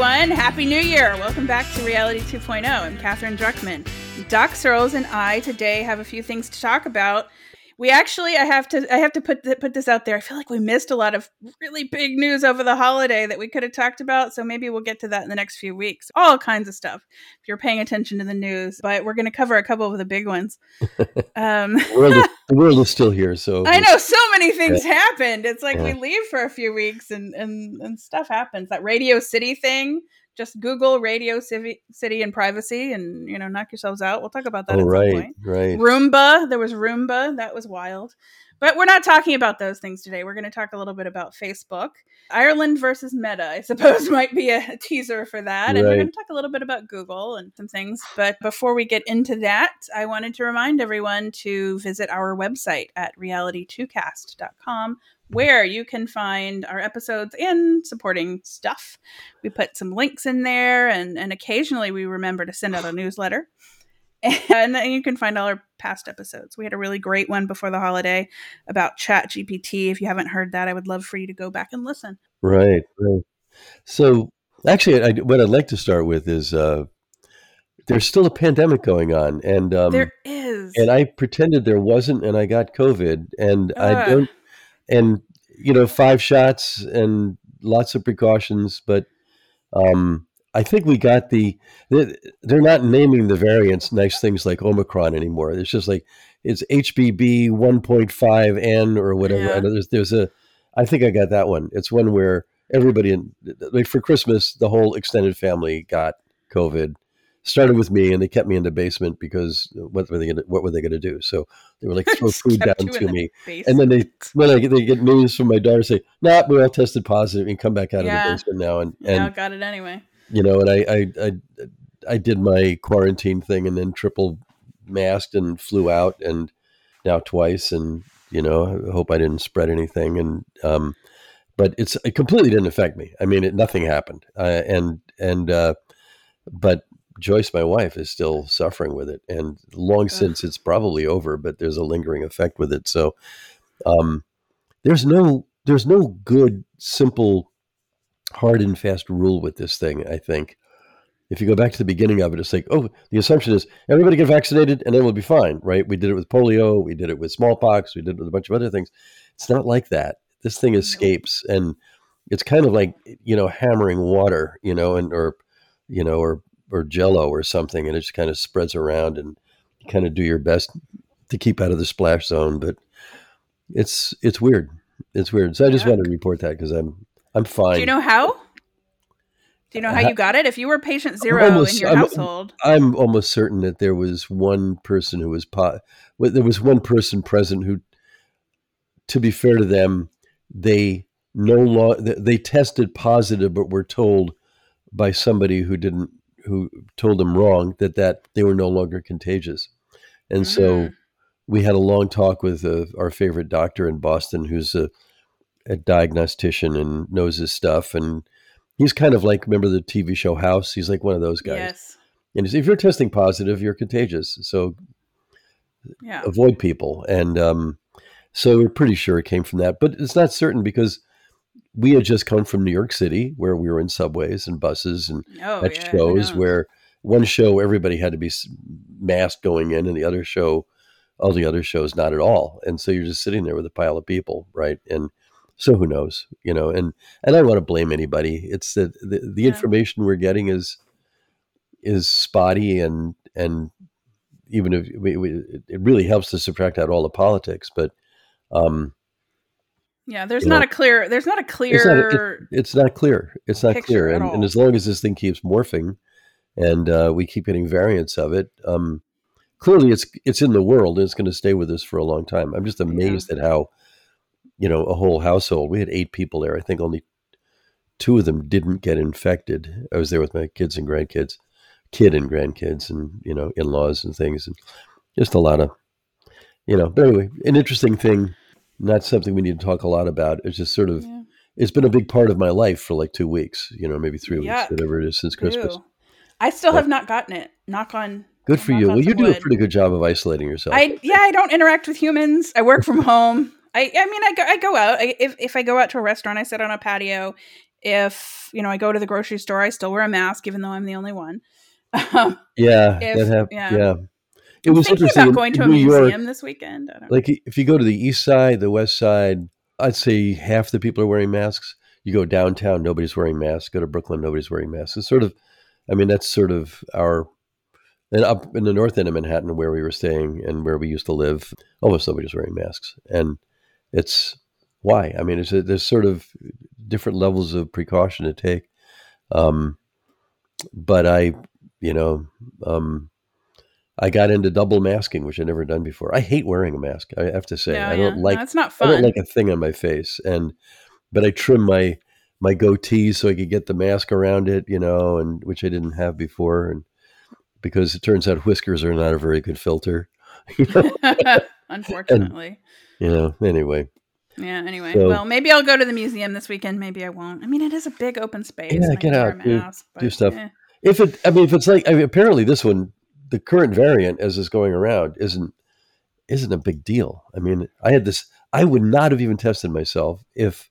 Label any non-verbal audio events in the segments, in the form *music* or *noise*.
everyone. Happy New Year. Welcome back to Reality 2.0. I'm Katherine Druckman. Doc Searls and I today have a few things to talk about we actually i have to i have to put th- put this out there. I feel like we missed a lot of really big news over the holiday that we could have talked about so maybe we'll get to that in the next few weeks. All kinds of stuff if you're paying attention to the news but we're going to cover a couple of the big ones. *laughs* Um, the, world is, *laughs* the, world is, still here so i know so many things yeah. happened. It's like yeah. we leave for a few weeks and, and and stuff happens. That radio city thing just Google Radio City, City and privacy, and you know, knock yourselves out. We'll talk about that. Oh, right, right. Roomba, there was Roomba. That was wild. But we're not talking about those things today. We're going to talk a little bit about Facebook. Ireland versus Meta, I suppose, *laughs* might be a teaser for that. Right. And we're going to talk a little bit about Google and some things. But before we get into that, I wanted to remind everyone to visit our website at reality2cast.com where you can find our episodes and supporting stuff. We put some links in there, and, and occasionally we remember to send out a newsletter. *laughs* And then you can find all our past episodes. We had a really great one before the holiday about ChatGPT. If you haven't heard that, I would love for you to go back and listen. Right, right. So, actually, I, what I'd like to start with is uh, there's still a pandemic going on, and um, there is. And I pretended there wasn't, and I got COVID, and uh. I don't and you know five shots and lots of precautions but um, i think we got the they're not naming the variants nice things like omicron anymore. It's just like it's hbb 1.5n or whatever. Yeah. there's, there's a i think i got that one. It's one where everybody in like for christmas the whole extended family got covid started with me and they kept me in the basement because what were they gonna, what were they going to do? So they were like *laughs* throw food down to me, and then they when I they get news from my daughter say, "Nah, we all tested positive and come back out yeah. of the basement now." And and now got it anyway. You know, and I I I, I did my quarantine thing and then triple masked and flew out and now twice and you know I hope I didn't spread anything and um but it's it completely didn't affect me. I mean, it, nothing happened, uh, and and uh, but Joyce, my wife, is still suffering with it, and long since it's probably over, but there's a lingering effect with it. So, um, there's no there's no good, simple, hard and fast rule with this thing. I think if you go back to the beginning of it, it's like, oh, the assumption is everybody get vaccinated and then we'll be fine, right? We did it with polio, we did it with smallpox, we did it with a bunch of other things. It's not like that. This thing escapes, and it's kind of like you know hammering water, you know, and or you know, or or jello or something and it just kind of spreads around and you kind of do your best to keep out of the splash zone but it's it's weird. It's weird. So i just yeah. wanted to report that because i'm i'm fine. do you know how? Do you know how you got it? If you were patient 0 almost, in your I'm, household. I'm almost certain that there was one person who was po- there was one person present who to be fair to them they no longer they tested positive but were told by somebody who didn't who told them wrong that that they were no longer contagious, and mm-hmm. so mm. we had a long talk with uh, our favorite doctor in Boston, who's a, a diagnostician and knows his stuff, and he's kind of like remember the TV show House. He's like one of those guys. Yes. And if you're testing positive, you're contagious. So yeah. avoid people. And um, so we're pretty sure it came from that, but it's not certain because we had just come from New York City, where we were in subways and buses and oh, at yeah, shows where one show everybody had to be masked going in, and the other show, all the other shows, not at all. And so you're just sitting there with a pile of people, right? And so who knows, you know? And and I don't want to blame anybody. It's that the, the yeah. information we're getting is is spotty, and and even if we, we, it really helps to subtract out all the politics, but um, yeah, there's not know, a clear. There's not a clear. It's not, it, it's not clear. It's not clear, and, and, as long as this thing keeps morphing, and uh, we keep getting variants of it, um, clearly it's it's in the world and it's going to stay with us for a long time. I'm just amazed yeah. at how, you know, a whole household. We had eight people there. I think only two of them didn't get infected. I was there with my kids and grandkids, kid and grandkids, and you know, in laws and things, and just a lot of, you know. But anyway, an interesting thing not something we need to talk a lot about. It's just sort of, yeah. it's been a big part of my life for like two weeks, you know, maybe three weeks, whatever it is since Christmas. I still have not gotten it. Knock on. Good for you. Well, you do wood. a pretty good job of isolating yourself. I yeah, I don't interact with humans. I work from *laughs* home. I I mean, I go I go out. I, if if I go out to a restaurant, I sit on a patio. If you know, I go to the grocery store, I still wear a mask, even though I'm the only one. *laughs* Um, yeah, If- that hap- yeah. yeah. It I'm was thinking interesting. about in- going to a New museum York, this weekend. I don't like if you go to the east side, the west side, I'd say half the people are wearing masks. You go downtown, nobody's wearing masks. Go to Brooklyn, nobody's wearing masks. It's sort of, I mean, that's sort of our. And up in the north end of Manhattan, where we were staying and where we used to live, almost nobody's wearing masks, and it's why. I mean, it's a, there's sort of different levels of precaution to take. Um, but I, you know, um, I got into double masking, which I'd never done before. I hate wearing a mask. I have to say, I don't yeah. like No, it's not I don't like a thing on my face, and but I trim my my goatee so I could get the mask around it, you know, and which I didn't have before, and because it turns out whiskers are not a very good filter, *laughs* you know. *laughs* Unfortunately. you know anyway, Yeah. Anyway, So- well, maybe I'll go to the museum this weekend. Maybe I won't. I mean, it is a big open space. Yeah, get out, do- mask, do but, stuff. eh. if it, I mean, if it's like, I mean, apparently this one, the current variant as is going around, isn't isn't a big deal. I mean, I had this. I would not have even tested myself if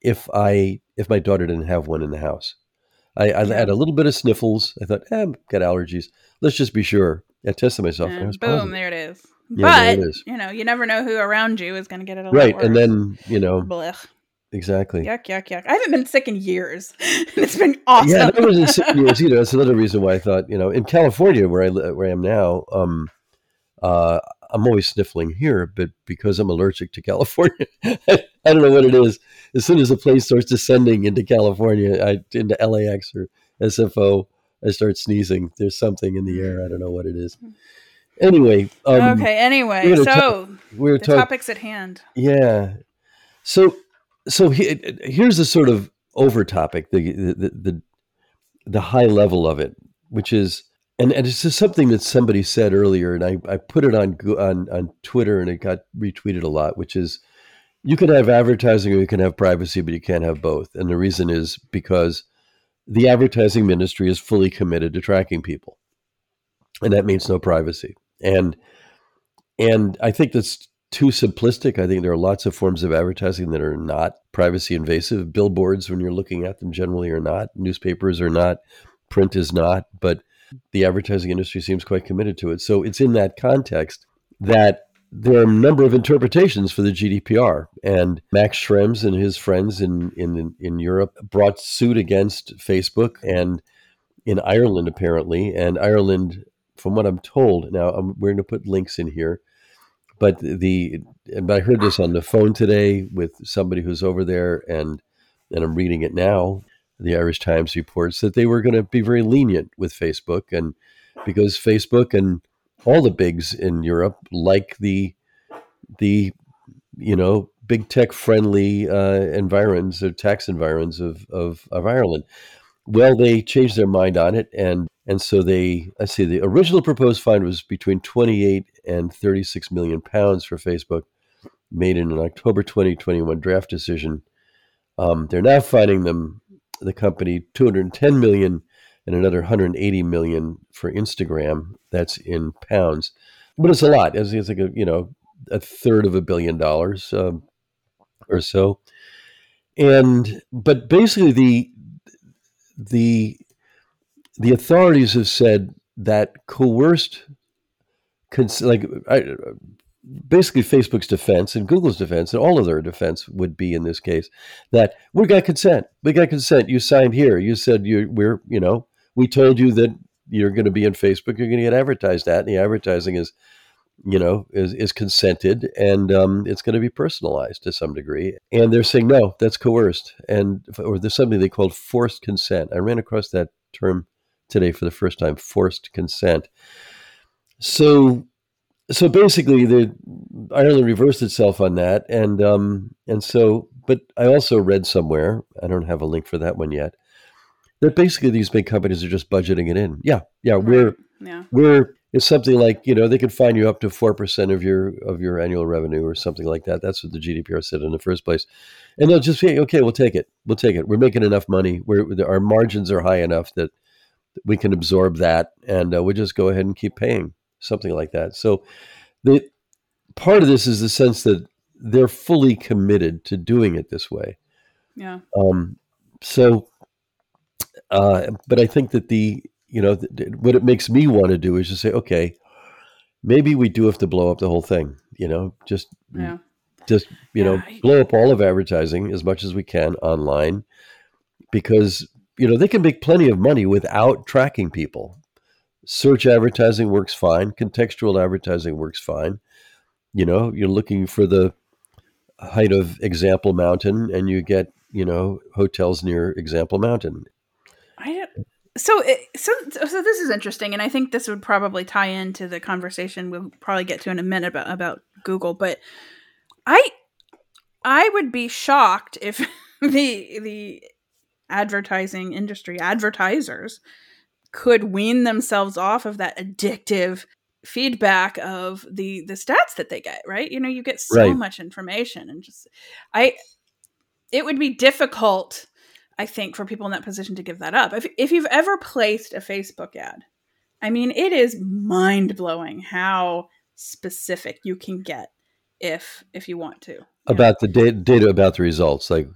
if I if my daughter didn't have one in the house. I, I had a little bit of sniffles. I thought, eh, I've got allergies. Let's just be sure. I tested myself. and And was boom, positive. there it is. Yeah, but it is. you know, you never know who around you is going to get it. Right, and then you know Blech. Exactly. yuck, yuck, yuck. I haven't been sick in years. *laughs* it's been awesome. Yeah, I wasn't sick years either. That's another reason why I *laughs* thought, you know, in California where I where I am now, um, uh, I'm always sniffling here, but because I'm allergic to *laughs* California, I don't know what it is. As soon as the plane starts descending into California, I into LAX or SFO, I start sneezing. There's something in the air. I don't know what it is. Anyway, um, okay. Anyway, we're gonna so we're the talking. topics at hand. Yeah. So so he, uh, here's the sort of over topic, the, the the the high level of it, which is and, and it's just something that somebody said earlier, and I, I put it on on on Twitter, and it got retweeted a lot, which is you can have advertising or you can have privacy, but you can't have both. And the reason is because the advertising ministry is fully committed to tracking people, and that means no privacy. And and I think that's too simplistic. I think there are lots of forms of advertising that are not privacy invasive. Billboards, when you're looking at them, generally are not. Newspapers are not. Print is not. But the advertising industry seems quite committed to it. So it's in that context that there are a number of interpretations for the GDPR. And Max Schrems and his friends in, in, in Europe brought suit against Facebook and in Ireland, apparently. And Ireland, from what I'm told, now I'm, we're going to put links in here but the but I heard this on the phone today with somebody who's over there, and and I'm reading it now. The Irish Times reports that they were going to be very lenient with Facebook, and because Facebook and all the bigs in Europe like the the you know big tech friendly uh, environs or tax environs of, of of Ireland. Well, they changed their mind on it, and and so they, I see, the original proposed fine was between 28 and 36 million pounds for Facebook, made in an October 2021 draft decision. Um, they're now fining them, the company, 210 million and another 180 million for Instagram. That's in pounds, but it's a lot. It's, it's like a you know a third of a billion dollars um, or so. And but basically the the the authorities have said that coerced, cons- like I, basically Facebook's defense and Google's defense and all of their defense would be in this case that we got consent. We got consent. You signed here. You said you we're you know we told you that you're going to be in Facebook. You're going to get advertised at, and the advertising is you know is is consented and um, it's going to be personalized to some degree. And they're saying no, that's coerced, and or there's something they called forced consent. I ran across that term today for the first time forced consent so so basically the ireland reversed itself on that and um and so but i also read somewhere i don't have a link for that one yet that basically these big companies are just budgeting it in yeah yeah we're Yeah. we're it's something like you know they could fine you up to four percent of your of your annual revenue or something like that. That's what the GDPR said in the first place, and they'll just say, okay, we'll take it, we'll take it. We're making enough money. We're our margins are high enough that we can absorb that, and uh, we just go ahead and keep paying something like that. So the part of this is the sense that they're fully committed to doing it this way. Yeah. Um, so, uh, but I think that the you know th- what it makes me want to do is just say, okay, maybe we do have to blow up the whole thing. You know, just yeah. just you yeah. know, blow up all of advertising as much as we can online, because you know they can make plenty of money without tracking people. Search advertising works fine. Contextual advertising works fine. You know, you're looking for the height of Example Mountain, and you get you know hotels near Example Mountain. I so so so this is interesting, and I think this would probably tie into the conversation we'll probably get to in a minute about about Google. But I I would be shocked if *laughs* the the advertising industry advertisers could wean themselves off of that addictive feedback of the the stats that they get right you know you get so right. much information and just i it would be difficult i think for people in that position to give that up if, if you've ever placed a facebook ad i mean it is mind-blowing how specific you can get if if you want to about know? the data, data about the results like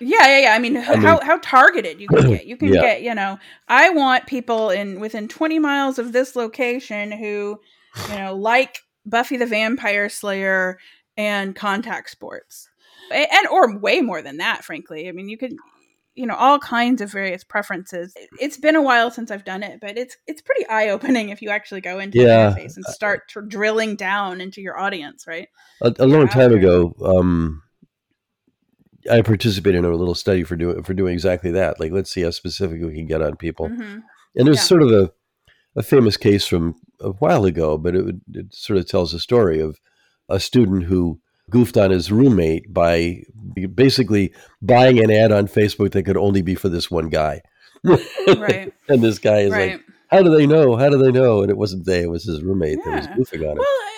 yeah, yeah, yeah. I mean, I how how targeted you can get. You can yeah. get, you know, I want people in within 20 miles of this location who, you know, like Buffy the Vampire Slayer and contact sports. And or way more than that, frankly. I mean, you could you know, all kinds of various preferences. It's been a while since I've done it, but it's it's pretty eye-opening if you actually go into yeah. the interface and start tr- drilling down into your audience, right? A, a long time ago, um I participated in a little study for doing for doing exactly that. Like, let's see how specific we can get on people. Mm-hmm. And there's yeah. sort of a a famous case from a while ago, but it, it sort of tells a story of a student who goofed on his roommate by basically buying an ad on Facebook that could only be for this one guy. right. *laughs* and this guy is right. like, "How do they know? How do they know?" And it wasn't they; it was his roommate yeah. that was goofing on it. Well,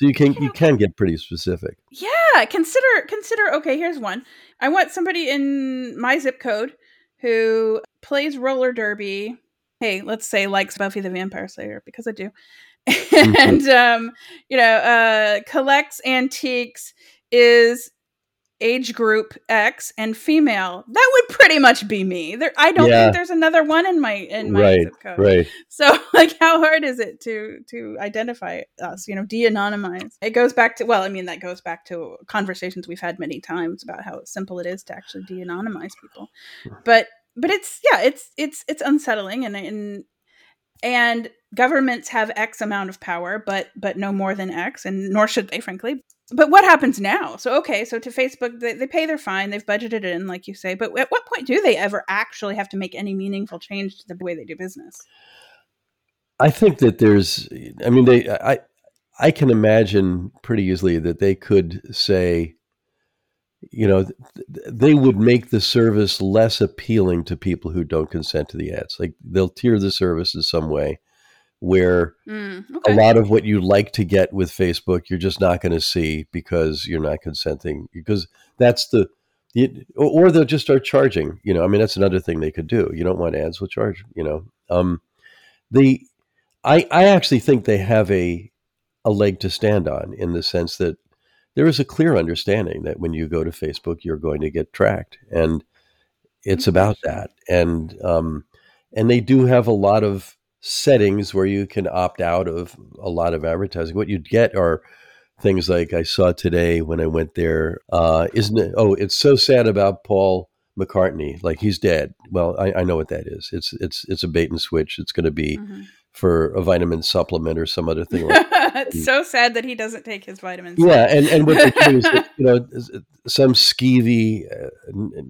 so you can you, you can get pretty specific. Yeah, consider consider okay, here's one. I want somebody in my zip code who plays roller derby. Hey, let's say likes Buffy the Vampire Slayer because I do. *laughs* Mm-hmm. and um, you know, uh collects antiques is age group X and female, that would pretty much be me. There, I don't yeah. think there's another one in my in my right, zip code. Right. So, *laughs* like, how hard is it to to identify us? You know, de-anonymize. It goes back to well, I mean, that goes back to conversations we've had many times about how simple it is to actually de-anonymize people. But but it's yeah, it's it's it's unsettling and and and governments have x amount of power but but no more than x and nor should they frankly but what happens now? So okay, so to Facebook, they, they pay their fine, they've budgeted in, like you say. But at what point do they ever actually have to make any meaningful change to the way they do business? I think that there's, I mean, they, I, I can imagine pretty easily that they could say, you know, they would make the service less appealing to people who don't consent to the ads. Like they'll tier the service in some way where mm, okay. a lot of what you like to get with Facebook, you're just not going to see because you're not consenting. Because that's the, or they'll just start charging. You know, I mean, that's another thing they could do. You don't want ads will charge. You know, um, the, I I actually think they have a a leg to stand on in the sense that there is a clear understanding that when you go to Facebook, you're going to get tracked, and it's mm-hmm. about that. And um, and they do have a lot of settings where you can opt out of a lot of advertising. What you'd get are things like I saw today when I went there. Uh, isn't it? Oh, it's so sad about Paul McCartney. Like he's dead. Well, I, I know what that is. It's it's it's a bait and switch. It's going to be. Mm-hmm. For a vitamin supplement or some other thing. Like *laughs* it's so sad that he doesn't take his vitamins. Yeah, and, and what that, *laughs* you know, some skeevy uh,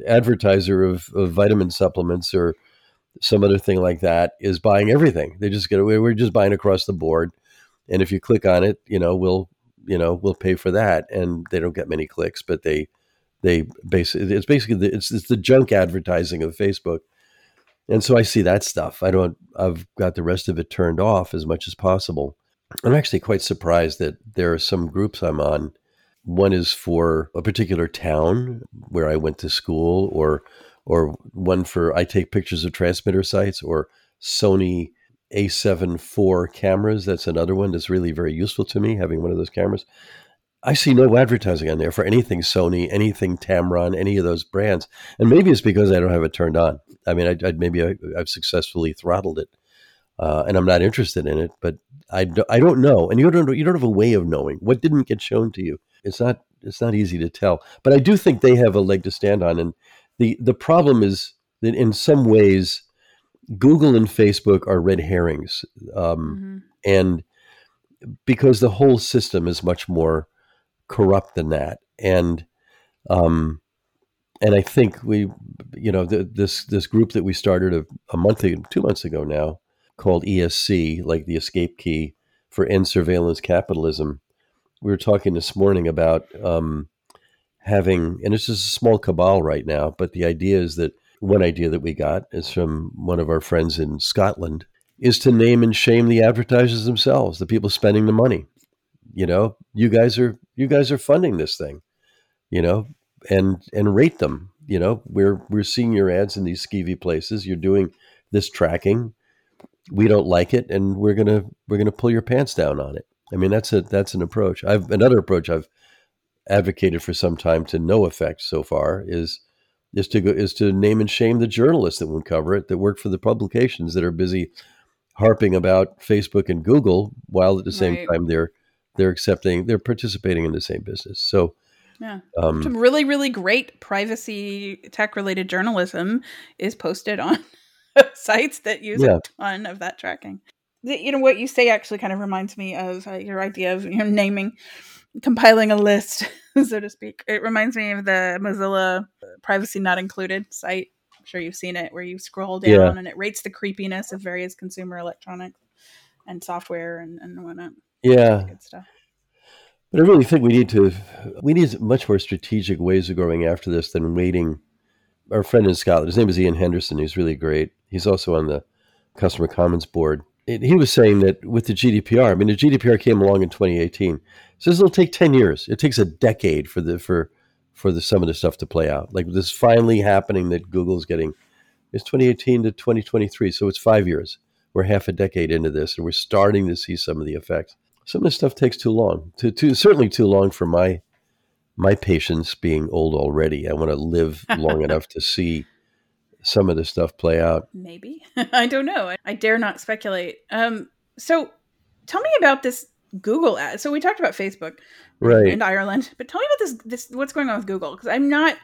advertiser of, of vitamin supplements or some other thing like that is buying everything. They just get away. We're just buying across the board, and if you click on it, you know we'll you know we'll pay for that, and they don't get many clicks, but they they basically it's basically the, it's it's the junk advertising of Facebook, and so I see that stuff. I don't. I've got the rest of it turned off as much as possible. I'm actually quite surprised that there are some groups I'm on. One is for a particular town where I went to school, or or one for I take pictures of transmitter sites or Sony A7 IV cameras. That's another one that's really very useful to me, having one of those cameras. I see no advertising on there for anything Sony, anything Tamron, any of those brands. And maybe it's because I don't have it turned on. I mean, I, I maybe I, have successfully throttled it, uh, and I'm not interested in it. But I, do, I don't know, and you don't you don't have a way of knowing what didn't get shown to you. It's not it's not easy to tell. But I do think they have a leg to stand on, and the the problem is that in some ways, Google and Facebook are red herrings, um, mm-hmm. and because the whole system is much more corrupt than that, and um, and I think we, you know, the, this this group that we started a, a month, ago, two months ago now, called ESC, like the escape key for end surveillance capitalism. We were talking this morning about um, having, and it's just a small cabal right now, but the idea is that one idea that we got is from one of our friends in Scotland is to name and shame the advertisers themselves, the people spending the money. You know, you guys are you guys are funding this thing, you know, and and rate them. You know, we're we're seeing your ads in these skeevy places. You're doing this tracking. We don't like it, and we're gonna we're gonna pull your pants down on it. I mean, that's a that's an approach. I've another approach I've advocated for some time to no effect so far is is to go is to name and shame the journalists that won't cover it that work for the publications that are busy harping about Facebook and Google while at the same right. time they're they're accepting they're participating in the same business. So yeah. Um, Some really, really great privacy tech related journalism is posted on *laughs* sites that use yeah. a ton of that tracking. You know, what you say actually kind of reminds me of uh, your idea of you know, naming, compiling a list, *laughs* so to speak. It reminds me of the Mozilla privacy not included site I'm sure you've seen it where you scroll down yeah. and it rates the creepiness of various consumer electronics and software and, and whatnot. Yeah. Good stuff. But I really think we need to we need much more strategic ways of going after this than waiting. Our friend in Scotland, his name is Iain Henderson. He's really great. He's also on the Customer Commons Board. It, he was saying that with the GDPR, I mean, the GDPR came along in 2018. Says it'll take 10 years. It takes a decade for the for for the some of the stuff to play out. Like this finally happening that Google's getting It's 2018 to 2023, so it's five years. We're half a decade into this, and we're starting to see some of the effects. Some of this stuff takes too long. Too, too certainly too long for my my patience being old already. I want to live long *laughs* enough to see some of this stuff play out. Maybe *laughs* I don't know. I, dare not speculate. Um, so tell me about this Google ad. So we talked about Facebook, right, and Ireland, but tell me about this. This what's going on with Google because I'm not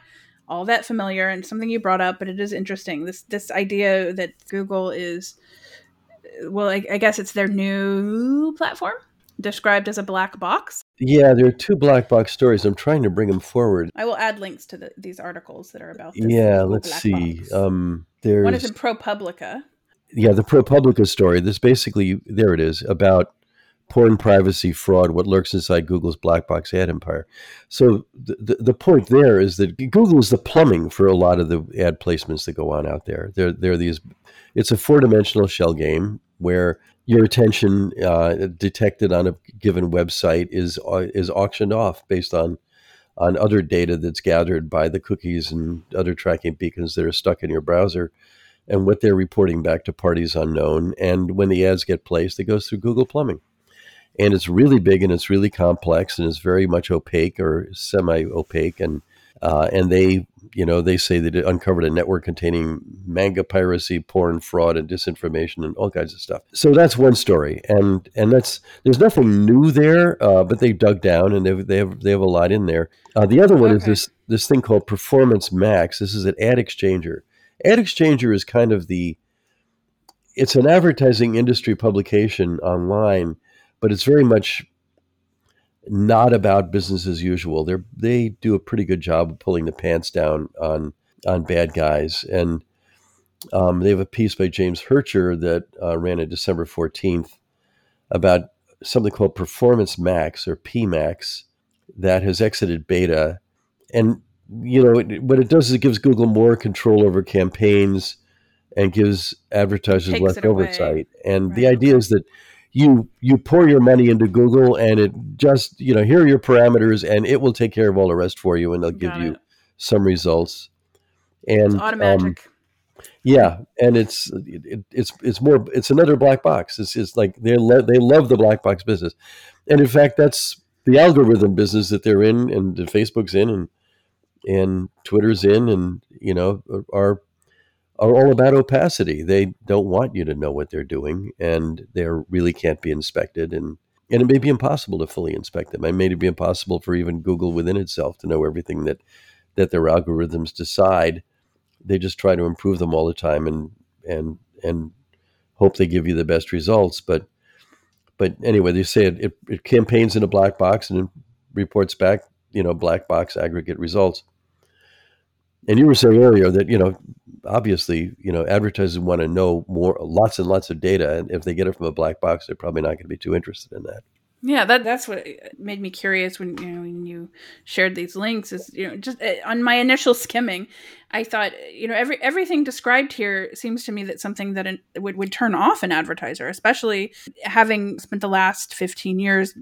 all that familiar and something you brought up, but it is interesting. This this idea that Google is, well, I, I guess it's their new platform described as a black box. Yeah, there are two black box stories. I'm trying to bring them forward. I will add links to the, these articles that are about. This yeah, let's see. Um, there's one is in ProPublica. Yeah, the ProPublica story. This basically there it is about porn privacy fraud, what lurks inside Google's black box ad empire. So the, the, the, point there is that Google is the plumbing for a lot of the ad placements that go on out there. There, there are these, it's a four dimensional shell game where your attention uh, detected on a given website is uh, is auctioned off based on on other data that's gathered by the cookies and other tracking beacons that are stuck in your browser and what they're reporting back to parties unknown. And when the ads get placed, it goes through Google Plumbing and it's really big and it's really complex and it's very much opaque or semi-opaque and uh, and they you know they say that it uncovered a network containing manga piracy porn fraud and disinformation and all kinds of stuff. So that's one story. And and that's there's nothing new there uh, but they dug down and they, they have they have a lot in there. Uh, the other one okay. is this this thing called performance max. This is an AdExchanger. Ad exchanger is kind of the it's an advertising industry publication online but it's very much not about business as usual. They they do a pretty good job of pulling the pants down on on bad guys, and um, they have a piece by James Hercher that uh, ran on December fourteenth about something called Performance Max or PMax that has exited beta, and you know it, what it does is it gives Google more control over campaigns and gives advertisers less oversight. And right. the idea is that you you pour your money into Google and it just you know here are your parameters and it will take care of all the rest for you and they'll give you some results. And it's automatic. Um, yeah, and it's it, it's it's more it's another black box. It's, it's like they lo- they love the black box business, and in fact that's the algorithm business that they're in, and the Facebook's in, and and Twitter's in, and you know are are all about opacity. They don't want you to know what they're doing, and they really can't be inspected, and and it may be impossible to fully inspect them. It may be impossible for even Google within itself to know everything that that their algorithms decide. They just try to improve them all the time, and and and hope they give you the best results. But but anyway, they say it, it, it campaigns in a black box and reports back, you know, black box aggregate results. And you were saying earlier that you know, obviously, you know, advertisers want to know more, lots and lots of data, and if they get it from a black box, they're probably not going to be too interested in that. Yeah, that that's what made me curious when you know when you shared these links. Is you know just uh, on my initial skimming, I thought you know every everything described here seems to me that something that an, would would turn off an advertiser, especially having spent the last fifteen years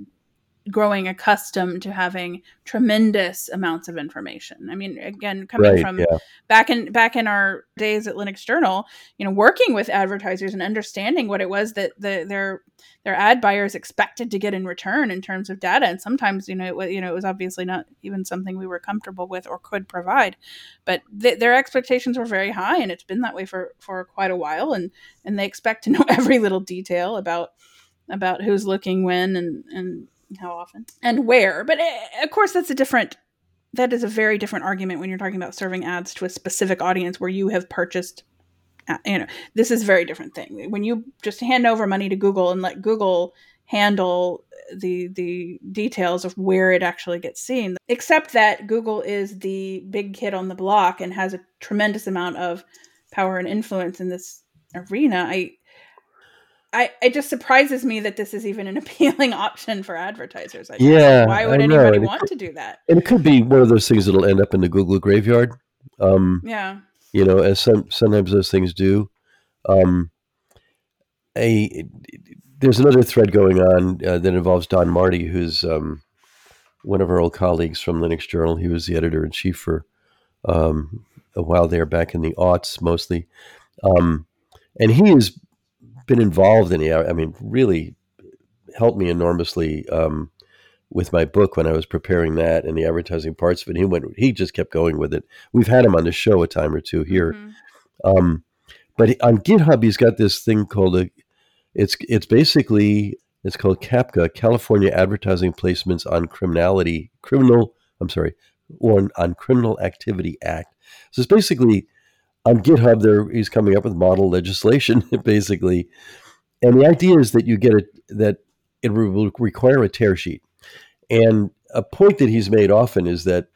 growing accustomed to having tremendous amounts of information. I mean, again, coming right, from yeah. back in back in our days at Linux Journal, you know, working with advertisers and understanding what it was that the, their their ad buyers expected to get in return in terms of data, and sometimes you know it was you know it was obviously not even something we were comfortable with or could provide, but th- their expectations were very high, and it's been that way for for quite a while, and and they expect to know *laughs* every little detail about about who's looking when and and how often and where. But uh, of course, that's a different. That is a very different argument when you're talking about serving ads to a specific audience where you have purchased. You know, this is a very different thing. When you just hand over money to Google and let Google handle the the details of where it actually gets seen except that google is the big kid on the block and has a tremendous amount of power and influence in this arena i I, it just surprises me that this is even an *laughs* appealing option for advertisers. I yeah, why would anybody want could, to do that? And it could be one of those things that'll end up in the Google graveyard. Um, yeah, you know, as some sometimes those things do. Um, a there's another thread going on uh, that involves Don Marti, who's um, one of our old colleagues from Linux Journal. He was the editor in chief for um, a while there, back in the aughts mostly, um, and he is been involved in it. I mean, really helped me enormously um, with my book when I was preparing that and the advertising parts of it. He went, he just kept going with it. We've had him on the show a time or two here. Mm-hmm. Um, but on GitHub, he's got this thing called a, it's it's basically it's called CAPCA, California Advertising Placements on Criminality, Criminal. I'm sorry, on on Criminal Activity Act. So it's basically on GitHub, there he's coming up with model legislation, *laughs* basically, and the idea is that you get it that it will require a tear sheet. And a point that he's made often is that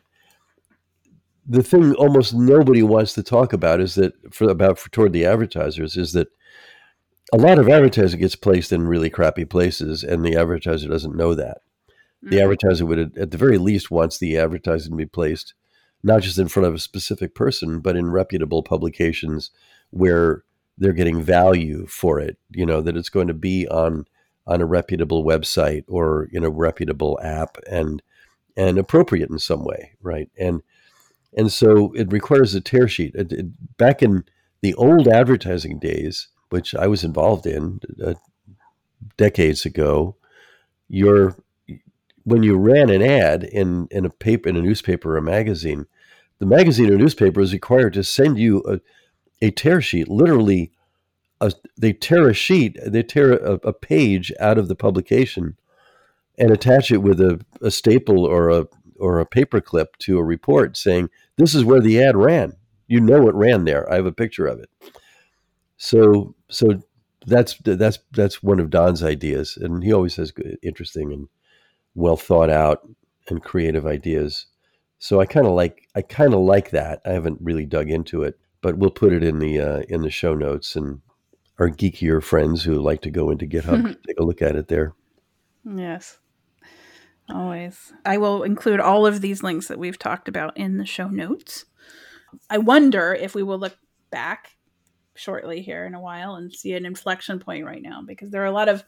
the thing almost nobody wants to talk about is that for about for, toward the advertisers is that a lot of advertising gets placed in really crappy places, and the advertiser doesn't know that. Mm-hmm. The advertiser would, at the very least, wants the advertising to be placed not just in front of a specific person, but in reputable publications where they're getting value for it. You know that it's going to be on on a reputable website or in a reputable app and and appropriate in some way, right? And and so it requires a tear sheet. It, it, back in the old advertising days, which I was involved in uh, decades ago, your when you ran an ad in, in a paper in a newspaper or a magazine, the magazine or newspaper is required to send you a, a tear sheet, literally a, they tear a sheet, they tear a, a, page out of the publication and attach it with a, a staple or a or a paper clip to a report saying this is where the ad ran. You know it ran there. I have a picture of it. So so that's that's that's one of Don's ideas, and he always has good, interesting and well thought out and creative ideas. So I kind of like I kind of like that. I haven't really dug into it, but we'll put it in the uh, in the show notes, and our geekier friends who like to go into GitHub *laughs* take a look at it there. Yes, always. I will include all of these links that we've talked about in the show notes. I wonder if we will look back shortly here in a while and see an inflection point right now because there are a lot of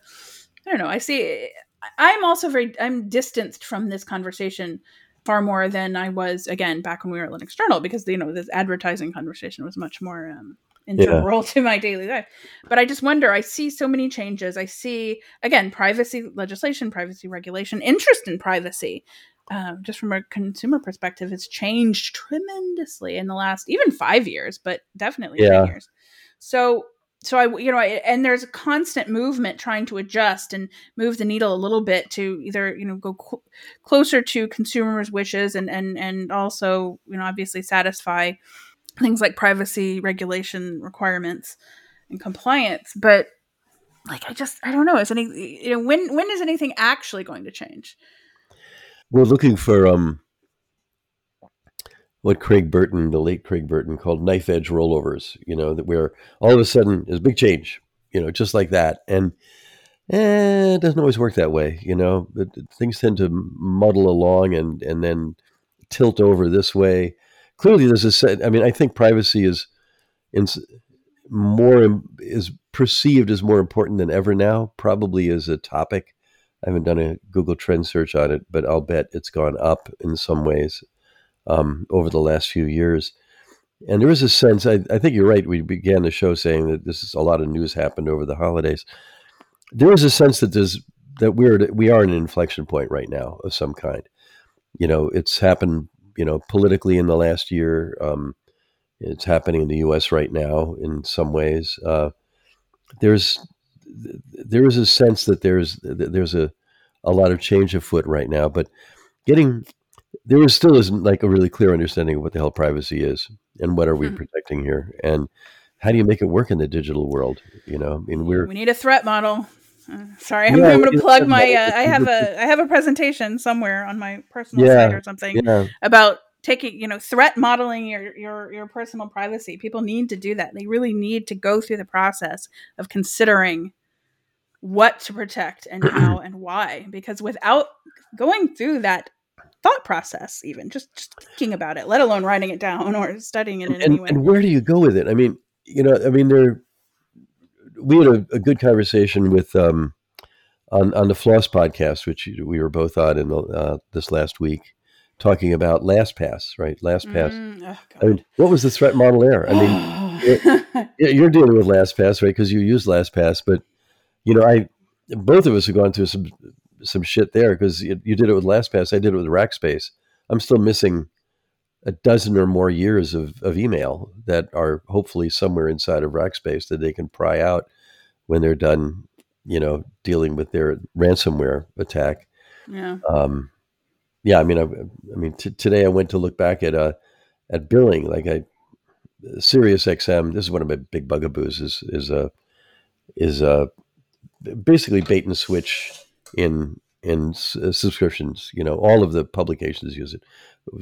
I don't know. I see I'm also very I'm distanced from this conversation far more than I was again back when we were at Linux Journal because you know this advertising conversation was much more um, integral yeah. *laughs* to my daily life. But I just wonder, I see so many changes. I see, again, privacy legislation, privacy regulation, interest in privacy. Uh, just from a consumer perspective, has changed tremendously in the last even five years, but definitely yeah. 10 years. So, so I, you know, I, and there's a constant movement trying to adjust and move the needle a little bit to either, you know, go cl- closer to consumers' wishes and, and, and also, you know, obviously satisfy things like privacy regulation requirements and compliance. But like i just i don't know. Is any you know when when is anything actually going to change? We're looking for um what Craig Burton, the late Craig Burton, called knife edge rollovers. You know that where all of a sudden there's a big change. You know, just like that, and eh, it doesn't always work that way. You know, but things tend to muddle along and and then tilt over this way clearly there's a set. I mean, I think privacy is in more is perceived as more important than ever now. Probably as a topic. I haven't done a Google Trend search on it, but I'll bet it's gone up in some ways um, over the last few years. And there is a sense. I, I think you're right. We began the show saying that this is a lot of news happened over the holidays. There is a sense that there's that we're we are an inflection point right now of some kind. You know, it's happened you know, politically in the last year. Um, it's happening in the U.S. right now in some ways. Uh, there's there is a sense that there's there's a a lot of change afoot right now, but getting there is still isn't like a really clear understanding of what the hell privacy is and what are we hmm. protecting here and how do you make it work in the digital world? You know, I mean, we're we need a threat model. Uh, sorry, *laughs* I'm, yeah, going to plug my. Uh, I have a *laughs* I have a presentation somewhere on my personal yeah, site or something yeah. about taking you know threat modeling your your your personal privacy. People need to do that. They really need to go through the process of considering what to protect and how *clears throat* and why. Because without going through that thought process, even just just thinking about it, let alone writing it down or studying it in and, any way. And where do you go with it? I mean, you know, I mean, there we had a, a good conversation with um, on on the Floss podcast, which we were both on in the, uh, this last week, talking about LastPass, right? LastPass. Mm, oh I mean, what was the threat model there? I mean, *sighs* you're, you're, dealing with LastPass, right? Because you use LastPass, but you know, I both of us have gone through some some shit there because you, you, did it with LastPass. I did it with Rackspace. I'm still missing a dozen or more years of, of email that are hopefully somewhere inside of Rackspace that they can pry out when they're done, you know, dealing with their ransomware attack. Yeah. Um, yeah. I mean, I, I mean, t- today I went to look back at uh, at billing. Like I, Sirius XM. This is one of my big bugaboos. Is is a uh, is a uh, basically bait and switch in in s- uh, subscriptions. You know, all of the publications use it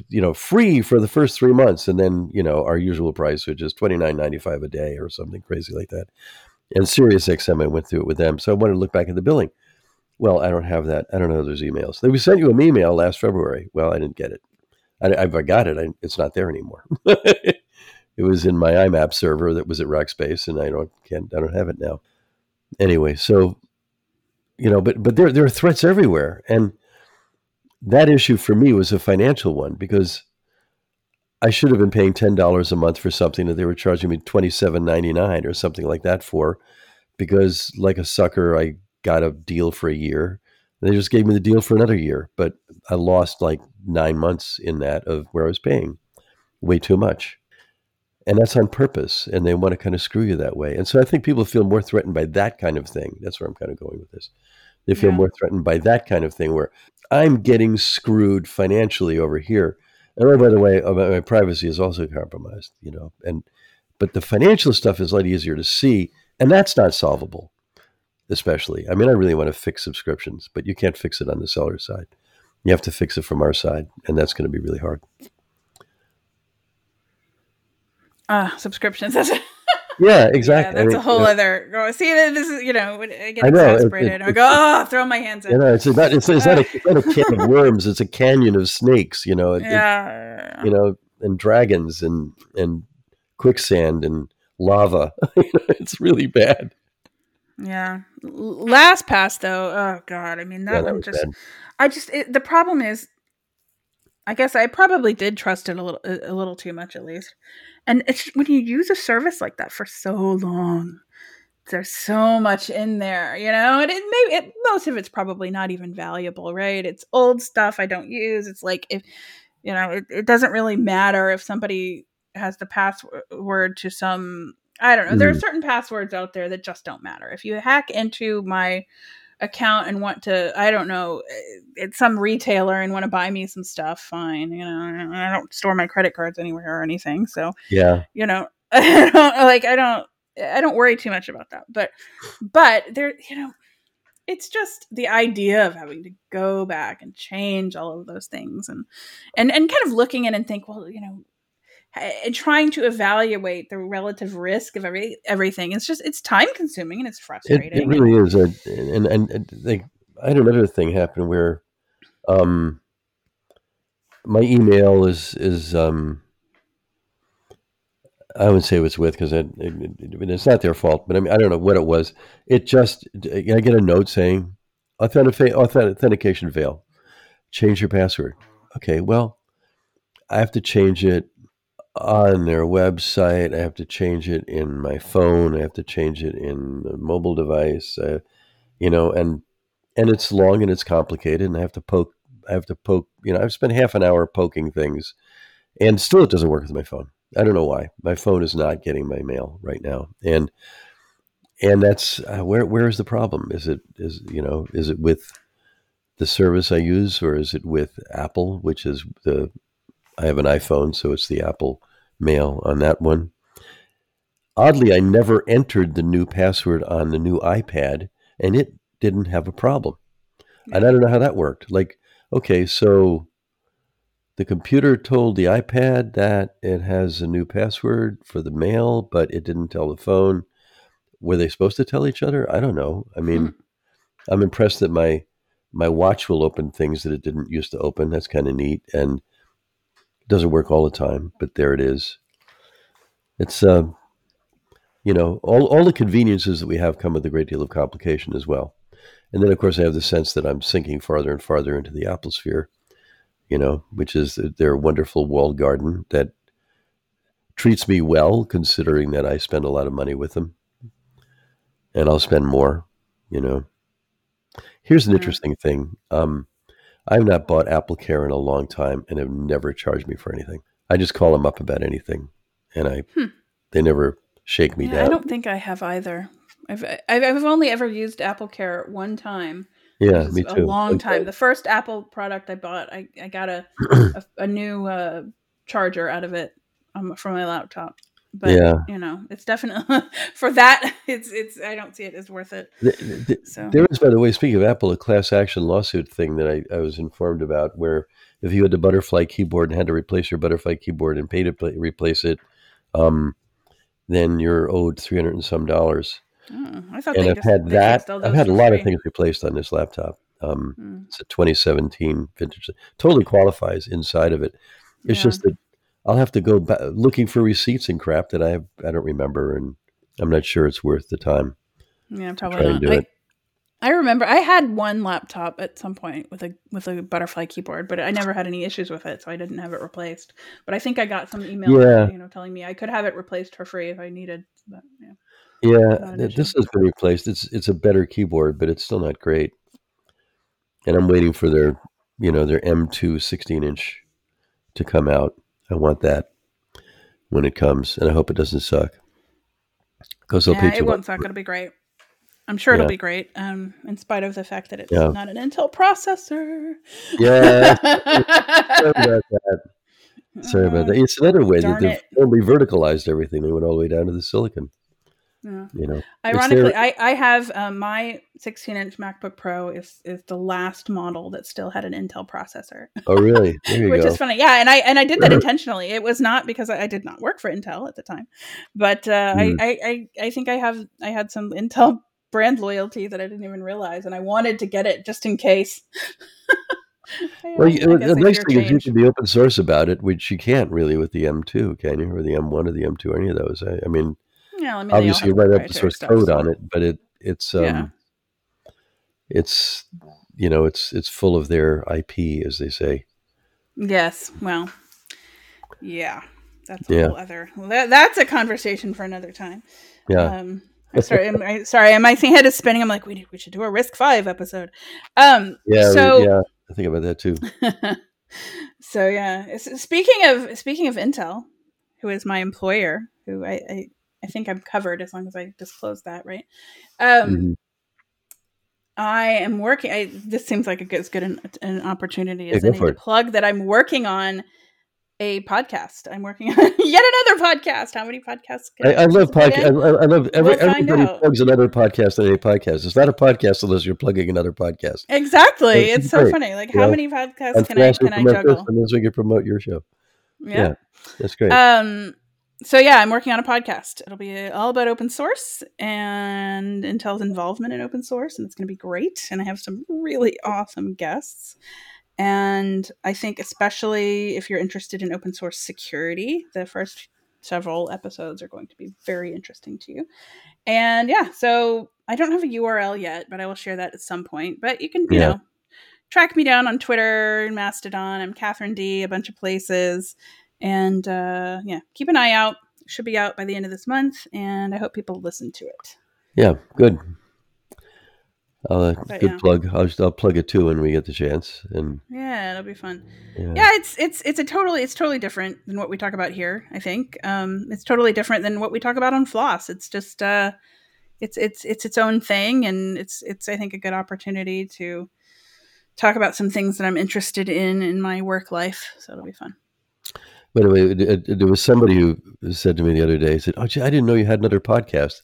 you know, free for the first three months, and then you know our usual price, which is twenty nine ninety five a day or something crazy like that. And Sirius XM, I went through it with them, so I wanted to look back at the billing. Well, I don't have that. I don't know those emails. They sent you an email last February. Well, I didn't get it. I, I got it. I, it's not there anymore. *laughs* it was in my IMAP server that was at Rackspace, and I don't can't I don't have it now. Anyway, so you know, but but there there are threats everywhere, and that issue for me was a financial one because I should have been paying ten dollars a month for something that they were charging me twenty seven ninety nine or something like that for, because like a sucker, I got a deal for a year. They just gave me the deal for another year, but I lost like nine months in that of where I was paying way too much. And that's on purpose. And they want to kind of screw you that way. And so I think people feel more threatened by that kind of thing. That's where I'm kind of going with this. They feel yeah. more threatened by that kind of thing where I'm getting screwed financially over here. And oh, by the way, uh, my privacy is also compromised, you know, and but the financial stuff is a lot easier to see, and that's not solvable, especially. I mean, I really want to fix subscriptions, but you can't fix it on the seller side. You have to fix it from our side, and that's going to be really hard. Uh, subscriptions. *laughs* Yeah, exactly. Yeah, that's a whole know, other. See, this is you know, I get I know, exasperated. It, it, I go, oh, throw my hands up. You know, it's not it's, it's, not a, it's not a *laughs* can of worms. It's a canyon of snakes. You know, it, yeah. you know, and dragons and and quicksand and lava. *laughs* it's really bad. Yeah. LastPass though. Oh God. I mean that, yeah, that one just. Bad. I just it, the problem is I guess I probably did trust it a little a little too much at least. And it's when you use a service like that for so long, there's so much in there, you know, and it maybe it, most of it's probably not even valuable, right? It's old stuff I don't use. It's like if you know, it, it doesn't really matter if somebody has the password to some I don't know. Mm. There are mm. certain passwords out there that just don't matter. If you hack into my account and want to, I don't know, eh, it's some retailer and want to buy me some stuff, fine. You know, I don't store my credit cards anywhere or anything. So, yeah, you know, *laughs* I don't like, I don't, I don't worry too much about that. But, but there, you know, it's just the idea of having to go back and change all of those things and, and, and kind of looking in and think, well, you know, and trying to evaluate the relative risk of every everything. It's just it's time consuming and it's frustrating. It, it really is. A, and and, and like I had another thing happen where, um, my email is is um. I wouldn't say it was with because it, it, it, it's not their fault, but I mean I don't know what it was. It just I get a note saying authentic authentication fail. Change your password. Okay, well, I have to change it on their website. I have to change it in my phone. I have to change it in the mobile device. You know, and and it's long and it's complicated, and I have to poke. I have to poke. You know, I've spent half an hour poking things, and still it doesn't work with my phone. I don't know why. My phone is not getting my mail right now, and and that's uh, where where is the problem? Is it is you know is it with the service I use, or is it with Apple, which is the I have an iPhone, so it's the Apple Mail on that one. Oddly, I never entered the new password on the new iPad, and it didn't have a problem. And I don't know how that worked. Like, okay, so the computer told the iPad that it has a new password for the mail, but it didn't tell the phone. Were they supposed to tell each other? I don't know. I mean, hmm. I'm impressed that my my watch will open things that it didn't used to open. That's kind of neat. And doesn't work all the time, but there it is. It's uh, you know, all all the conveniences that we have come with a great deal of complication as well. And then, of course, I have the sense that I'm sinking farther and farther into the Apple sphere, you know, which is their wonderful walled garden that treats me well, considering that I spend a lot of money with them, and I'll spend more, you know. Here's an interesting thing. Um, I've not bought Apple Care in a long time and have never charged me for anything. I just call them up about anything, and I hmm. they never shake me yeah, down. I don't think I have either. I've I've only ever used Apple Care one time. Yeah, me too. A long okay. time. The first Apple product I bought, I, I got a *clears throat* a, a, new uh, charger out of it um, from my laptop but yeah. you know it's definitely *laughs* for that it's it's i don't see it as worth it the, the, so there is by the way speaking of apple a class action lawsuit thing that I, I was informed about where if you had the butterfly keyboard and had to replace your butterfly keyboard and pay to play, replace it um, then you're owed 300 and some dollars oh, I thought and i've just, had that i've had a lot of things replaced on this laptop um, mm. it's a 2017 vintage totally qualifies inside of it it's yeah. just that I'll have to go back, looking for receipts and crap that I have, I don't remember, and I'm not sure it's worth the time. Yeah, probably not. I, I, remember I had one laptop at some point with a with a butterfly keyboard, but I never had any issues with it, so I didn't have it replaced. But I think I got some email, yeah. you know, telling me I could have it replaced for free if I needed. But, yeah, yeah this has been replaced. It's it's a better keyboard, but it's still not great. And I'm waiting for their, you know, their M2 16 inch to come out I want that when it comes, and I hope it doesn't suck. Because yeah, it won't suck. It'll be great. I'm sure it'll be great. Um, in spite of the fact that it's yeah. not an Intel processor. Yeah. *laughs* Sorry about that. Sorry about that. It's another way that they've only verticalized everything. They went all the way down to the silicon. Yeah. You know, ironically, I, I have um, my 16 inch MacBook Pro is is the last model that still had an Intel processor. Oh, really? *laughs* Which go. is funny. Yeah, and I and I did that *laughs* intentionally. It was not because I, I, did not work for Intel at the time, but uh, mm. I, I I think I have I had some Intel brand loyalty that I didn't even realize, and I wanted to get it just in case. *laughs* well, you, the nice thing is you can be open source about it, which you can't really with the M2, can you? Or the M1 or the M2 or any of those. I, I mean yeah, I mean, obviously you write open source code so. on it, but it it's um, yeah. it's you know it's it's full of their IP, as they say. Yes. Well, yeah. That's a yeah. whole other. That, that's a conversation for another time. Yeah. Um, sorry, I'm, sorry. My head is spinning. I'm like, we we should do a RISC-V episode. Um. Yeah. So yeah, I think about that too. *laughs* so yeah. Speaking of speaking of Intel, who is my employer, who I I, I think I'm covered as long as I disclose that, right? Um. Mm-hmm. I am working. I, this seems like a good, as good an, an opportunity as any to plug that I'm working on a podcast. I'm working on *laughs* yet another podcast. How many podcasts? I, I, love podcast. I, I, love every, we'll everybody plugs another podcast than a podcast. It's not a podcast unless you're plugging another podcast. Exactly. it's, it's so funny. Like, how many podcasts can I can I juggle? And we can promote your show. Yeah. yeah, that's great. Um. So yeah, I'm working on a podcast. It'll be all about open source and Intel's involvement in open source, and it's going to be great. And I have some really awesome guests. And I think, especially if you're interested in open source security, the first several episodes are going to be very interesting to you. And yeah, so I don't have a URL yet, but I will share that at some point. But you can, you yeah. know, track me down on Twitter and Mastodon. I'm Katherine D, a bunch of places. And uh, yeah, keep an eye out. It should be out by the end of this month. And I hope people listen to it. Yeah, good. Uh, good yeah. plug. I'll, just, I'll plug it too when we get the chance. And yeah, it'll be fun. Yeah. yeah. it's it's it's a totally it's totally different than what we talk about here. I think um, it's totally different than what we talk about on Floss. It's just uh, it's it's it's its own thing, and it's it's I think a good opportunity to talk about some things that I'm interested in in my work life. So it'll be fun. By the way, uh, uh, there was somebody who said to me the other day, said, "Oh, gee, I didn't know you had another podcast."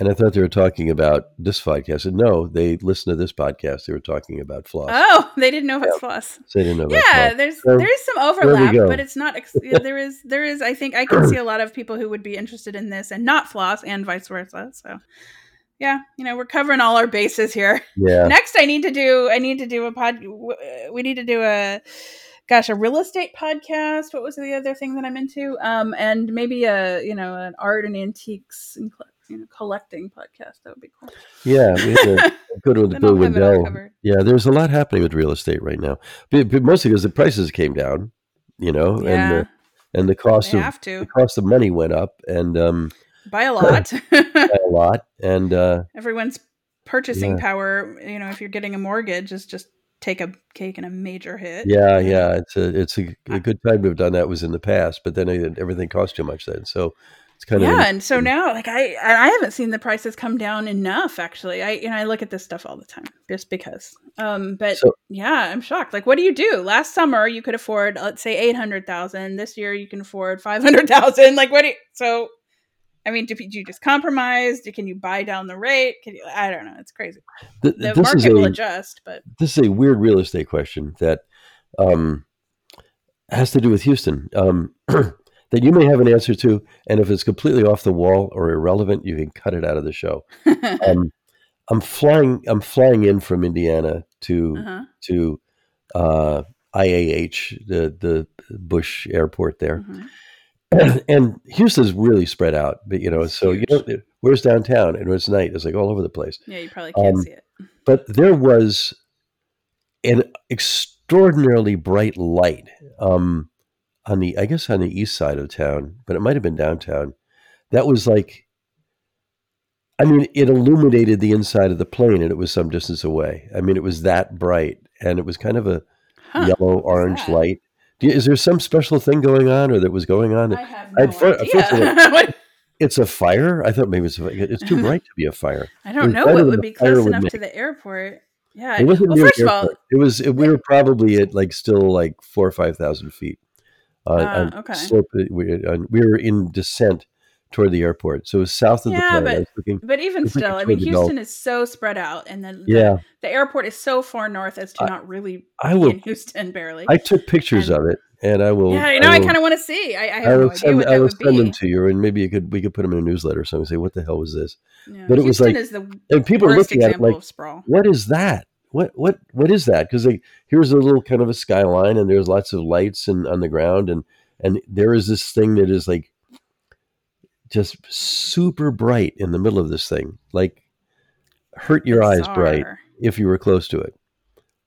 And I thought they were talking about this podcast. And no, they listened to this podcast. They were talking about floss. Oh, *laughs* they didn't know about yeah. floss. So they didn't know yeah, there's so, there is some overlap, but it's not. Ex- there is there is. I think I can see a lot of people who would be interested in this and not floss, and vice versa. So, yeah, you know, we're covering all our bases here. Yeah. *laughs* Next, I need to do. I need to do a pod. We need to do a gosh, a real estate podcast. What was the other thing that I'm into? Um, and maybe a you know an art and antiques and you know, collecting podcast. That would be cool. Yeah, we had a, *laughs* good with Bill Wendell. Yeah, there's a lot happening with real estate right now, but, but mostly because the prices came down. You know, yeah. and the, and the cost they of the cost of money went up, and um, by a *laughs* lot, by a lot, and uh, *laughs* everyone's purchasing yeah. power. You know, if you're getting a mortgage, is just take a cake and a major hit. Yeah, yeah, it's a it's a, a good time to have done that was in the past, but then everything cost too much then. So it's kind of yeah, and so now like I I haven't seen the prices come down enough. Actually, I you know I look at this stuff all the time just because. Um, but so, yeah, I'm shocked. Like, what do you do? Last summer you could afford let's say eight hundred thousand. This year you can afford five hundred thousand. Like, what? Do you, so, I mean, do, do, you just compromise? Do, can you buy down the rate? Can you? I don't know. It's crazy. The, the market a, will adjust, but this is a weird real estate question that um has to do with Houston. Um. *clears throat* that you may have an answer to, and if it's completely off the wall or irrelevant, you can cut it out of the show. *laughs* um, I'm flying. I'm flying in from Indiana to uh-huh. to uh, IAH, the the Bush Airport there, mm-hmm. And Houston's really spread out. But you know, it's so huge. you know, where's downtown and it's night? It's like all over the place. Yeah, you probably can't um, see it. But there was an extraordinarily bright light. Um, on the I guess on the east side of town, but it might have been downtown. That was like I mean, it illuminated the inside of the plane and it was some distance away. I mean, it was that bright and it was kind of a huh, yellow orange light. Is there some special thing going on or that was going on? I have no idea. *laughs* it's a fire. I thought maybe it's, it's too *laughs* bright to be a fire. I don't know what would be close enough to the airport. Yeah. It wasn't well, first of all, it was. It, we were probably at like still like four or five thousand feet uh, okay. slope. We, uh, we were in descent toward the airport, so it was south of yeah, the plane. But, looking, but even still, I mean, Houston is so spread out, and then the, yeah, the airport is so far north as to I, not really I will, in Houston barely. I took pictures and, of it, and I will. Yeah, you know, I, I kind of want to see. I, I have I no send, idea what I will send them to you, and maybe you could we could put them in a newsletter or something. Say, what the hell was this? Yeah. But it Houston was like, and people are looking at it like, what is that? What what what is that? Because like here's a little kind of a skyline, and there's lots of lights and on the ground, and and there is this thing that is like just super bright in the middle of this thing, like hurt your eyes bright if you were close to it.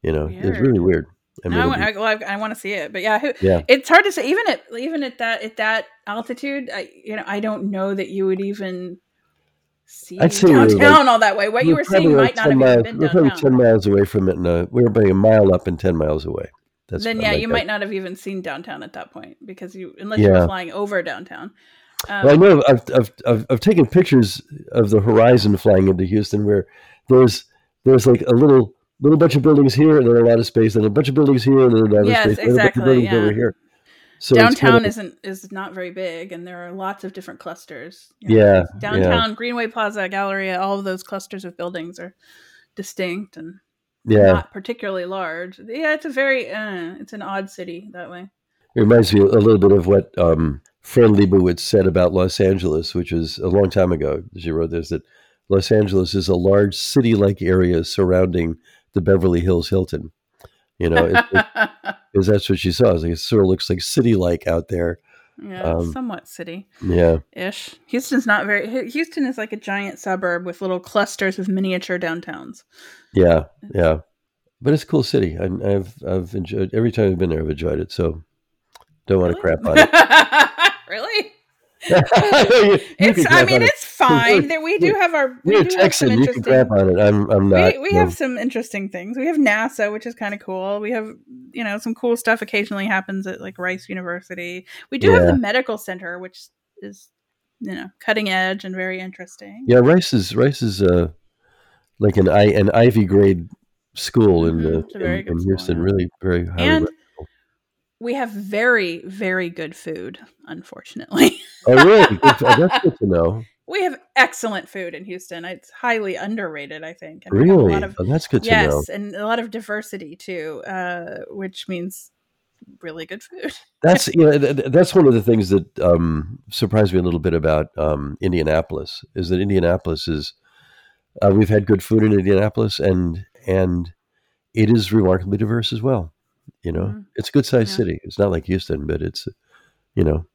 You know, weird. it's really weird. I, mean, I, want, be- I, well, I, I want to see it, but yeah, who, Yeah. it's hard to say. Even at even at that at that altitude, I, you know, I don't know that you would even see I'd say we were, downtown like- all that way. What you we're were seeing probably might not have miles, been we're probably ten miles away from it, and uh, we were about a mile up and ten miles away. That's then yeah, like you that. might not have even seen downtown at that point because you unless you were flying over downtown. Um, Well, I know I've, I've, I've, I've taken pictures of the horizon flying into Houston where there's there's like a little little bunch of buildings here and then a lot of space and a bunch of buildings here and then a lot of Yes, space and a bunch of buildings yeah. over here. So downtown kind of- isn't is not very big, and there are lots of different clusters. you know. yeah yeah downtown Greenway Plaza, Galleria, all of those clusters of buildings are distinct and yeah. not particularly large. Yeah, it's a very uh, it's an odd city that way. It reminds me a little bit of what um, Fran Lebowitz said about Los Angeles, which was a long time ago. She wrote this that Los Angeles is a large city-like area surrounding the Beverly Hills Hilton. You know, *laughs* because that's what she saw. Like, it sort of looks like city-like out there. yeah, um, somewhat city Yeah, ish. Houston's not very. Houston is like a giant suburb with little clusters of miniature downtowns. yeah, yeah. But it's a cool city. I, I've I've enjoyed every time I've been there. I've enjoyed it. So don't want to crap on it. *laughs* really? *laughs* You- *laughs* It's. I mean, on it. it's fine. *laughs* That we do have our. We do have some Texan. You can interesting. crap on it. I'm I'm not. we, we no. have some interesting things. We have NASA, which is kind of cool. We have, you know, some cool stuff occasionally happens at like Rice University. We do have the medical center, which is, you know, cutting edge and very interesting. Yeah, Rice is Rice is uh like an I an Ivy grade school in, Mhm, uh, it's a in, in school, Houston. yeah. Really, very highly. And we have very, very good food, unfortunately. oh, really? Oh, that's good to *laughs* know. we have excellent food in Houston. It's highly underrated, I think. And Really? a lot of oh, that's good to know. yes, and a lot of diversity too, uh, which means really good food. That's *laughs* you know th- th- that's one of the things that um, surprised me a little bit about um, Indianapolis is that Indianapolis is uh, we've had good food in Indianapolis and and it is remarkably diverse as well. You know, Mhm. it's a good sized Yeah. city. It's not like Houston, but it's you know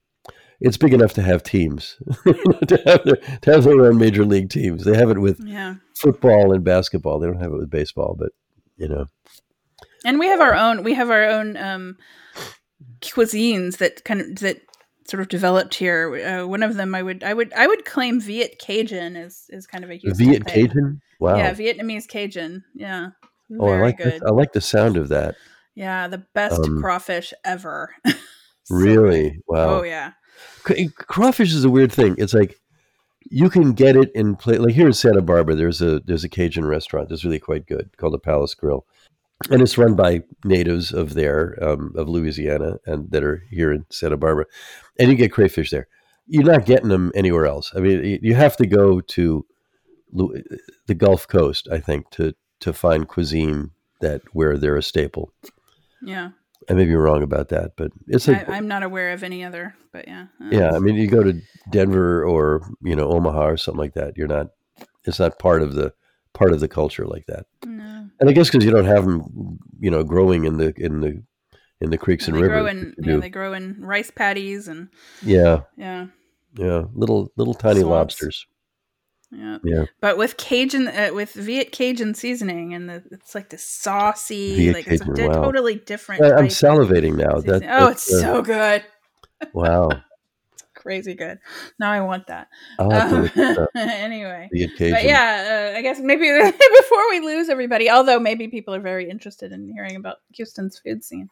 it's big enough to have teams *laughs* to have their, to have their own major league teams. They have it with Yeah. football and basketball. They don't have it with baseball, but you know, and we have our own we have our own um cuisines that kind of that sort of developed here uh, one of them i would i would i would claim viet cajun is is kind of a Houston Viet thing. Cajun. Wow. yeah vietnamese cajun yeah oh, I like good this. I like the sound of that. Yeah the best Um, crawfish ever *laughs* So Really? good. Wow. oh yeah Crawfish is a weird thing. It's like you can get it in play. Like here in Santa Barbara, there's a there's a Cajun restaurant that's really quite good called the Palace Grill, and it's run by natives of there um, of Louisiana and that are here in Santa Barbara, and you get crayfish there. You're not getting them anywhere else. I mean, you have to go to the Gulf Coast, I think, to to find cuisine that where they're a staple. Yeah I may be wrong about that, but it's I, i'm not aware of any other but yeah yeah, I mean, you go to Denver or you know Omaha or something like that. You're not. It's not part of the part of the culture like that. no. And I guess because you don't have them, you know, growing in the in the in the creeks And and, they rivers. grow in you yeah they grow in rice paddies and yeah, yeah yeah, little little tiny Swamps. lobsters. Yeah Yeah, but with Cajun, uh, with Viet Cajun seasoning, and the, it's like this saucy, Viet like it's a wow. totally different. I, I'm type salivating now. That, oh, it's uh, so good, *laughs* wow. crazy good. Now I want that. I'll have to Um, *laughs* anyway, the occasion. but yeah, uh, I guess maybe *laughs* before we lose everybody, although maybe people are very interested in hearing about Houston's food scene.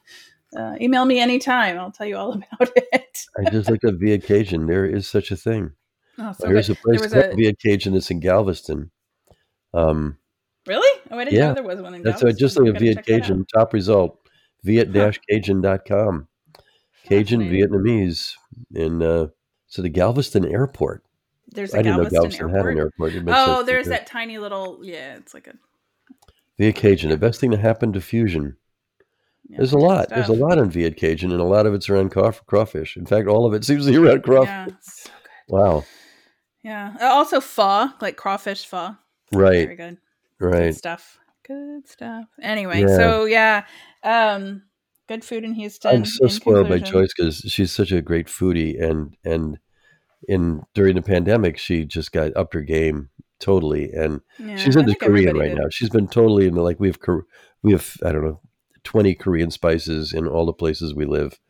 Uh, email me anytime. I'll tell you all about it. I just looked up Viet Cajun. There is such a thing. Oh, so There's good. a place called a- Viet Cajun that's in Galveston. Um, Really? Oh, I didn't Yeah. know there was one in Galveston. That's Galveston. just like a Viet check that out. Cajun. Top result, viet-cajun.com. Cajun. Vietnamese in uh, so the Galveston Airport. There's a I didn't know Galveston, Galveston airport. had an airport. Oh, there's that tiny little. Yeah, it's like a. Viet Cajun. The best thing that happened to fusion. Yeah, There's a lot. There's a lot on Viet Cajun, and a lot of it's around crawfish. In fact, all of it seems to be around crawfish. Yeah, it's so good. Wow. Yeah. Uh, Also, pho, like crawfish pho. Right. Very good. Right. Good stuff. Good stuff. Anyway, Yeah. so yeah, um, good food in Houston. I'm so spoiled by conclusion. Joyce because she's such a great foodie, and and in during the pandemic, she just got upped her game totally, and Yeah, she's into Korean right did. now. She's been totally into like we have we have I don't know twenty Korean spices in all the places we live,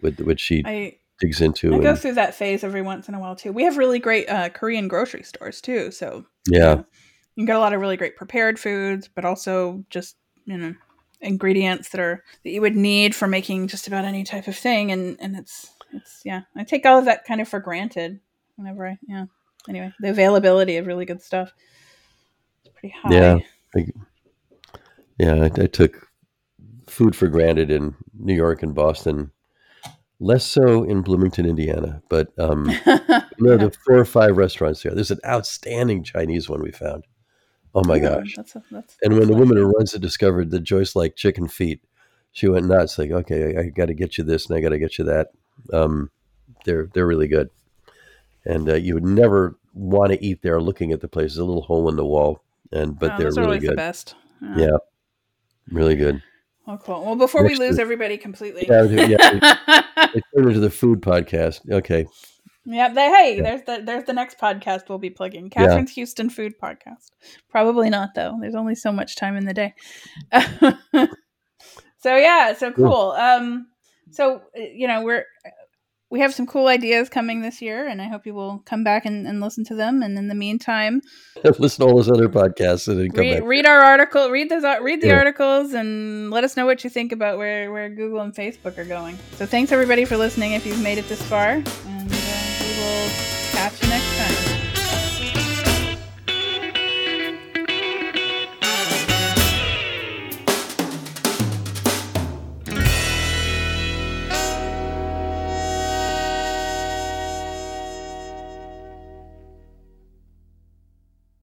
with which she I, digs into. I and, go through that phase every once in a while too. We have really great uh, Korean grocery stores too, so yeah, you can get a lot of really great prepared foods, but also just you know ingredients that are that you would need for making just about any type of thing, and and it's it's yeah. I take all of that kind of for granted whenever I yeah. Anyway, the availability of really good stuff is pretty high. Yeah. I, yeah, I, I took food for granted in New York and Boston. Less so in Bloomington, Indiana, but um, *laughs* you know, Yeah. the four or five restaurants there. There's an outstanding Chinese one we found. Oh my Yeah, gosh! That's a, that's, And when the woman who runs it discovered that Joyce liked chicken feet, she went nuts. Like, okay, I, I got to get you this and I got to get you that. Um, they're they're really good, and uh, you would never want to eat there looking at the place. There's a little hole in the wall, and but Oh, they're really always the good. best. Yeah, really good. Well, cool. Well, before we lose everybody completely. Yeah, yeah. Turned into the food podcast. Okay, Yeah, they, hey, Yeah. there's the there's the next podcast we'll be plugging. Yeah. Katherine's Houston Food Podcast. Probably not though. There's only so much time in the day. *laughs* so yeah, so cool. Um, so uh, you know we're we have some cool ideas coming this year, and I hope you will come back and, and listen to them. And in the meantime, *laughs* listen to all those other podcasts and then come read, back. read our article, read those, uh, read the Yeah. articles, and let us know what you think about where where Google and Facebook are going. So thanks everybody for listening. If you've made it this far, and